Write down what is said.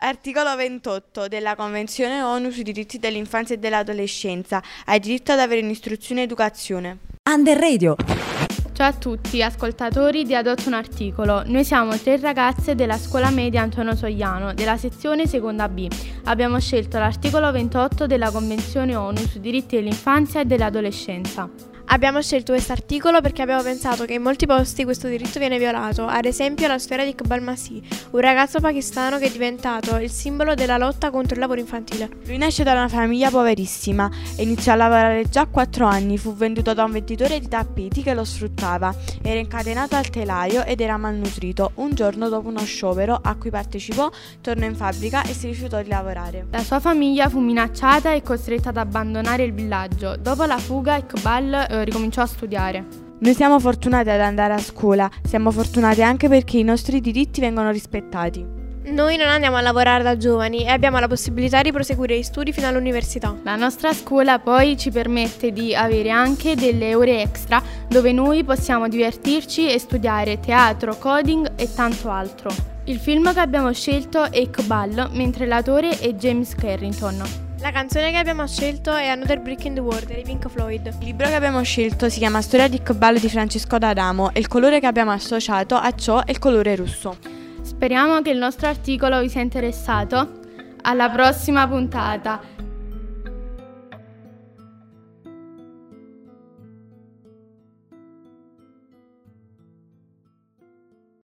Articolo 28 della Convenzione ONU sui diritti dell'infanzia e dell'adolescenza. Hai diritto ad avere un'istruzione e educazione. Under Radio. Ciao a tutti, ascoltatori di Adotto un articolo. Noi siamo tre ragazze della scuola media Antonio Sogliano, della sezione seconda B. Abbiamo scelto l'articolo 28 della Convenzione ONU sui diritti dell'infanzia e dell'adolescenza. Abbiamo scelto questo articolo perché abbiamo pensato che in molti posti questo diritto viene violato, ad esempio la storia di Iqbal Masih, un ragazzo pakistano che è diventato il simbolo della lotta contro il lavoro infantile. Lui nasce da una famiglia poverissima e iniziò a lavorare già a 4 anni, fu venduto da un venditore di tappeti che lo sfruttava, era incatenato al telaio ed era malnutrito. Un giorno dopo uno sciopero a cui partecipò, tornò in fabbrica e si rifiutò di lavorare. La sua famiglia fu minacciata e costretta ad abbandonare il villaggio. Dopo la fuga, Iqbal eh, ricominciò a studiare. Noi siamo fortunati ad andare a scuola, siamo fortunati anche perché i nostri diritti vengono rispettati. Noi non andiamo a lavorare da giovani e abbiamo la possibilità di proseguire gli studi fino all'università. La nostra scuola poi ci permette di avere anche delle ore extra dove noi possiamo divertirci e studiare teatro, coding e tanto altro. Il film che abbiamo scelto è Iqbal, mentre l'autore è James Carrington. La canzone che abbiamo scelto è Another Brick in the Wall di Pink Floyd. Il libro che abbiamo scelto si chiama Storia di Iqbal di Francesco D'Adamo e il colore che abbiamo associato a ciò è il colore rosso. Speriamo che il nostro articolo vi sia interessato. Alla prossima puntata.